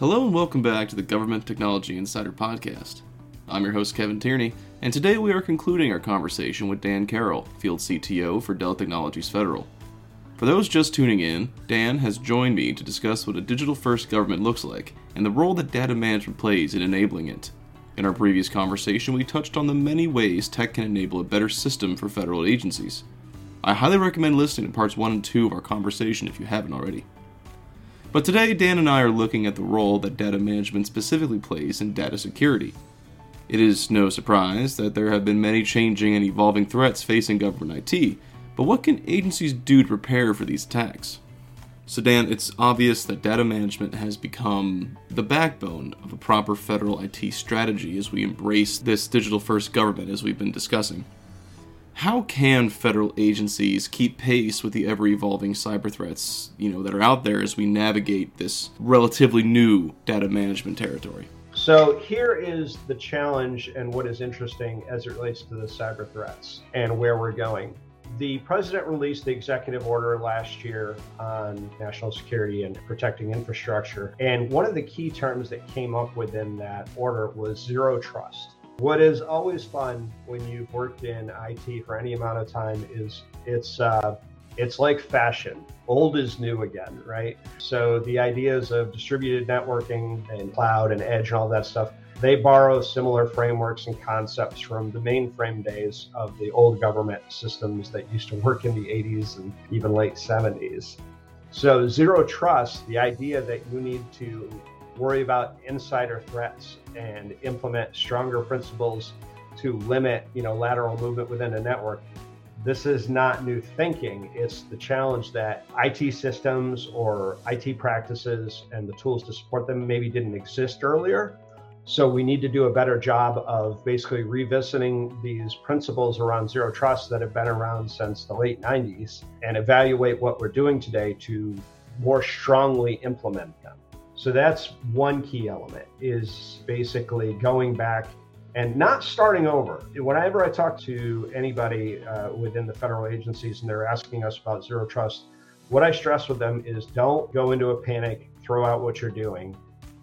Hello and welcome back to the Government Technology Insider Podcast. I'm your host, Kevin Tierney, and today we are concluding our conversation with Dan Carroll, Field CTO for Dell Technologies Federal. For those just tuning in, Dan has joined me to discuss what a digital first government looks like and the role that data management plays in enabling it. In our previous conversation, we touched on the many ways tech can enable a better system for federal agencies. I highly recommend listening to parts 1 and 2 of our conversation if you haven't already. But today, Dan and I are looking at the role that data management specifically plays in data security. It is no surprise that there have been many changing and evolving threats facing government IT, but what can agencies do to prepare for these attacks? So, Dan, it's obvious that data management has become the backbone of a proper federal IT strategy as we embrace this digital first government as we've been discussing. How can federal agencies keep pace with the ever evolving cyber threats, you know, that are out there as we navigate this relatively new data management territory? So here is the challenge and what is interesting as it relates to the cyber threats and where we're going. The president released the executive order last year on national security and protecting infrastructure. And one of the key terms that came up within that order was zero trust. What is always fun when you've worked in IT for any amount of time is it's uh, it's like fashion. Old is new again, right? So the ideas of distributed networking and cloud and edge and all that stuff, they borrow similar frameworks and concepts from the mainframe days of the old government systems that used to work in the 80s and even late 70s. So zero trust, the idea that you need to worry about insider threats and implement stronger principles to limit, you know, lateral movement within a network. This is not new thinking. It's the challenge that IT systems or IT practices and the tools to support them maybe didn't exist earlier. So we need to do a better job of basically revisiting these principles around zero trust that have been around since the late 90s and evaluate what we're doing today to more strongly implement them. So that's one key element is basically going back and not starting over. Whenever I talk to anybody uh, within the federal agencies and they're asking us about zero trust, what I stress with them is don't go into a panic, throw out what you're doing.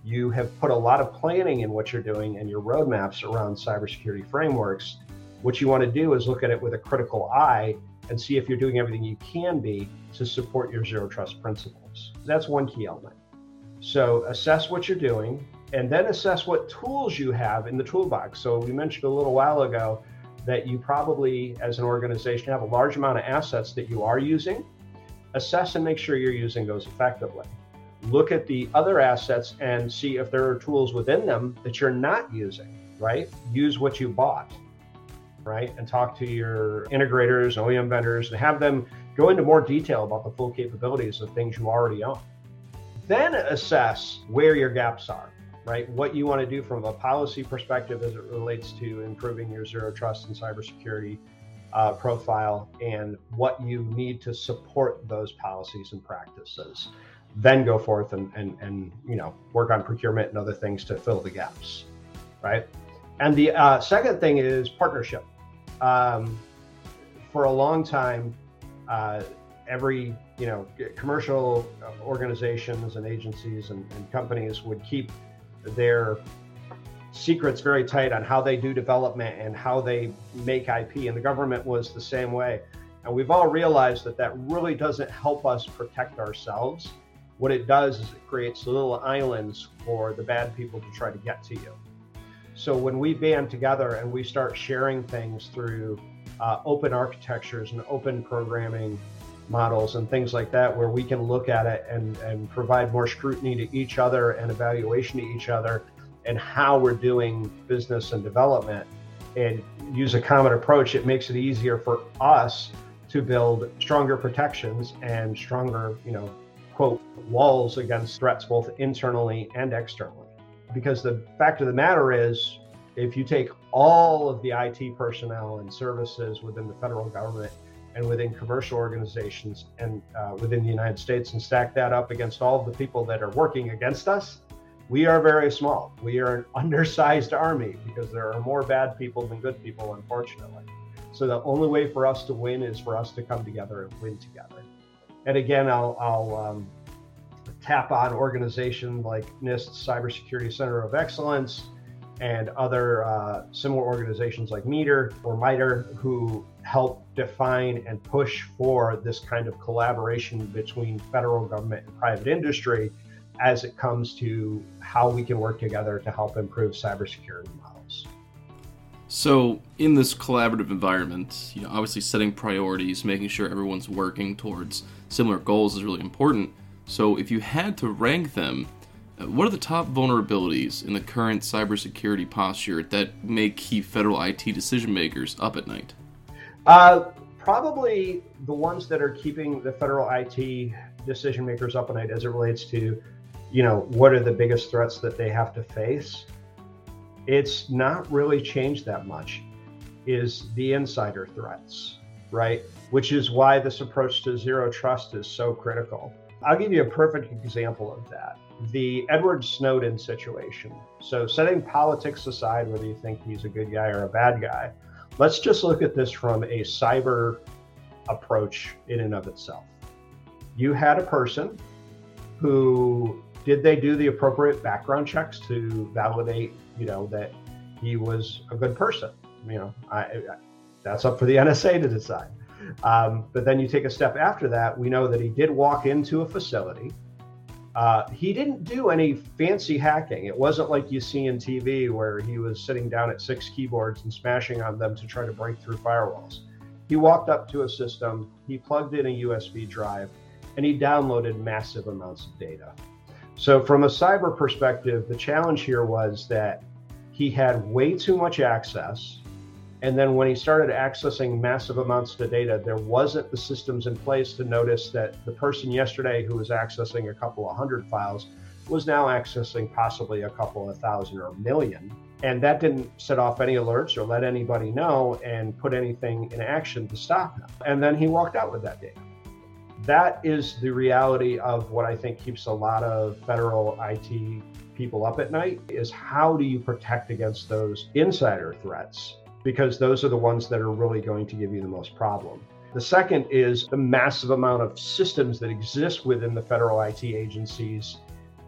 You have put a lot of planning in what you're doing and your roadmaps around cybersecurity frameworks. What you want to do is look at it with a critical eye and see if you're doing everything you can be to support your zero trust principles. That's one key element. So assess what you're doing and then assess what tools you have in the toolbox. So we mentioned a little while ago that you probably, as an organization, have a large amount of assets that you are using. Assess and make sure you're using those effectively. Look at the other assets and see if there are tools within them that you're not using, right? Use what you bought, right? And talk to your integrators, OEM vendors, and have them go into more detail about the full capabilities of things you already own. Then assess where your gaps are, right? What you want to do from a policy perspective as it relates to improving your zero trust and cybersecurity uh, profile and what you need to support those policies and practices. Then go forth and, and, and you know work on procurement and other things to fill the gaps, right? And the uh, second thing is partnership. Um, for a long time, uh, every you know commercial organizations and agencies and, and, companies would keep their secrets very tight on how they do development and how they make ip and the government was the same way. And we've all realized that that really doesn't help us protect ourselves. What it does is it creates little islands for the bad people to try to get to you. So when we band together and we start sharing things through uh, open architectures and open programming models and things like that where we can look at it and, and provide more scrutiny to each other and evaluation to each other and how we're doing business and development and use a common approach it makes it easier for us to build stronger protections and stronger you know quote walls against threats both internally and externally. Because the fact of the matter is if you take all of the IT personnel and services within the federal government and within commercial organizations and uh, within the United States and stack that up against all of the people that are working against us, we are very small. We are an undersized army because there are more bad people than good people, unfortunately. So the only way for us to win is for us to come together and win together. And again, I'll, I'll um, tap on organizations like NIST Cybersecurity Center of Excellence and other uh, similar organizations like Meter or MITRE who help define and push for this kind of collaboration between federal government and private industry as it comes to how we can work together to help improve cybersecurity models. So, in this collaborative environment, you know, obviously setting priorities, making sure everyone's working towards similar goals is really important. So, if you had to rank them, what are the top vulnerabilities in the current cybersecurity posture that may keep federal IT decision makers up at night? Uh, probably the ones that are keeping the federal IT decision makers up at night as it relates to, you know, what are the biggest threats that they have to face. It's not really changed that much. Is the insider threats, right? Which is why this approach to zero trust is so critical. I'll give you a perfect example of that the Edward Snowden situation. So, setting politics aside, whether you think he's a good guy or a bad guy, let's just look at this from a cyber approach in and of itself. You had a person who did they do the appropriate background checks to validate, you know, that he was a good person? You know, I, I, that's up for the NSA to decide. Um, but then you take a step after that. We know that he did walk into a facility uh, he didn't do any fancy hacking. It wasn't like you see in TV where he was sitting down at six keyboards and smashing on them to try to break through firewalls. He walked up to a system, he plugged in a USB drive, and he downloaded massive amounts of data. So, from a cyber perspective, the challenge here was that he had way too much access and then when he started accessing massive amounts of data, there wasn't the systems in place to notice that the person yesterday who was accessing a couple of hundred files was now accessing possibly a couple of thousand or a million. And that didn't set off any alerts or let anybody know and put anything in action to stop him. And then he walked out with that data. That is the reality of what I think keeps a lot of federal IT people up at night is how do you protect against those insider threats because those are the ones that are really going to give you the most problem. The second is the massive amount of systems that exist within the federal IT agencies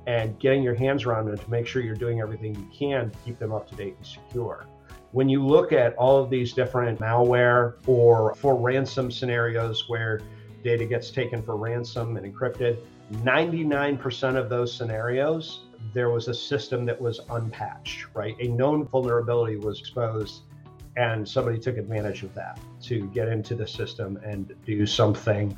and getting your hands around them to make sure you're doing everything you can to keep them up to date and secure. When you look at all of these different malware or for ransom scenarios where data gets taken for ransom and encrypted, 99% of those scenarios, there was a system that was unpatched, right? A known vulnerability was exposed and somebody took advantage of that to get into the system and do something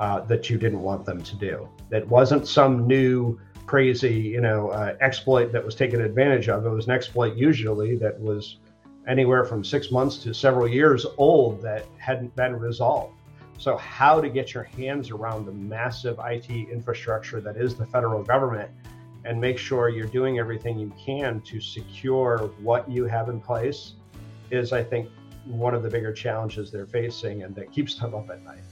uh, that you didn't want them to do. That wasn't some new crazy, you know, uh, exploit that was taken advantage of. It was an exploit usually that was anywhere from six months to several years old that hadn't been resolved. So, how to get your hands around the massive IT infrastructure that is the federal government and make sure you're doing everything you can to secure what you have in place is, I think, one of the bigger challenges they're facing and that keeps them up at night.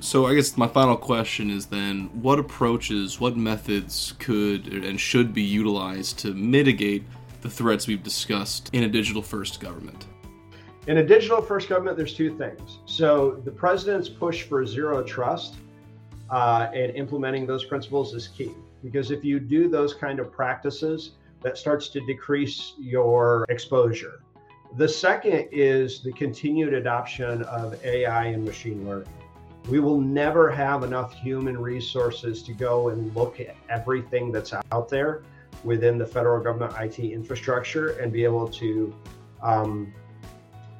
So, I guess my final question is then what approaches, what methods could and should be utilized to mitigate the threats we've discussed in a digital first government? In a digital first government, there's two things. So, the president's push for zero trust uh, and implementing those principles is key because if you do those kind of practices, that starts to decrease your exposure the second is the continued adoption of AI and machine learning. We will never have enough human resources to go and look at everything that's out there within the federal government IT infrastructure and be able to um,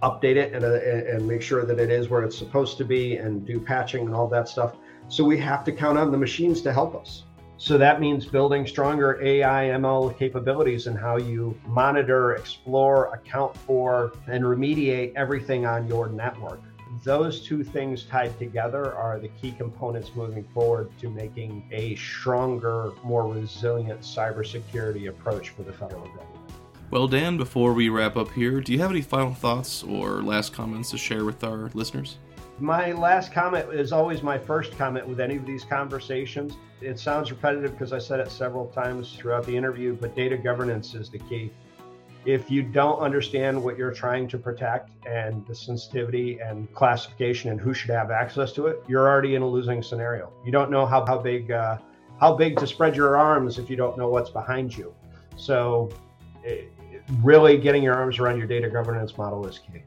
update it and, uh, and make sure that it is where it's supposed to be and do patching and all that stuff. So we have to count on the machines to help us. So that means building stronger AI ML capabilities and how you monitor, explore, account for, and remediate everything on your network. Those two things tied together are the key components moving forward to making a stronger, more resilient cybersecurity approach for the federal government. Well, Dan, before we wrap up here, do you have any final thoughts or last comments to share with our listeners? My last comment is always my first comment with any of these conversations. It sounds repetitive because I said it several times throughout the interview, but data governance is the key. If you don't understand what you're trying to protect and the sensitivity and classification and who should have access to it, you're already in a losing scenario. You don't know how, how big uh, how big to spread your arms if you don't know what's behind you. So, it, really getting your arms around your data governance model is key.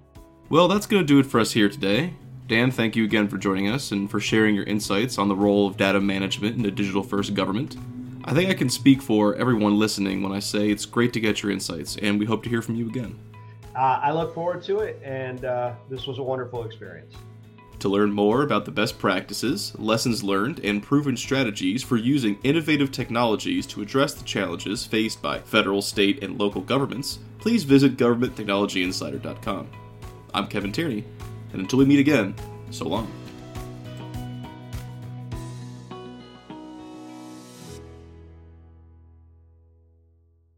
Well, that's going to do it for us here today. Dan, thank you again for joining us and for sharing your insights on the role of data management in a digital first government. I think I can speak for everyone listening when I say it's great to get your insights, and we hope to hear from you again. Uh, I look forward to it, and uh, this was a wonderful experience. To learn more about the best practices, lessons learned, and proven strategies for using innovative technologies to address the challenges faced by federal, state, and local governments, please visit governmenttechnologyinsider.com. I'm Kevin Tierney, and until we meet again, so long.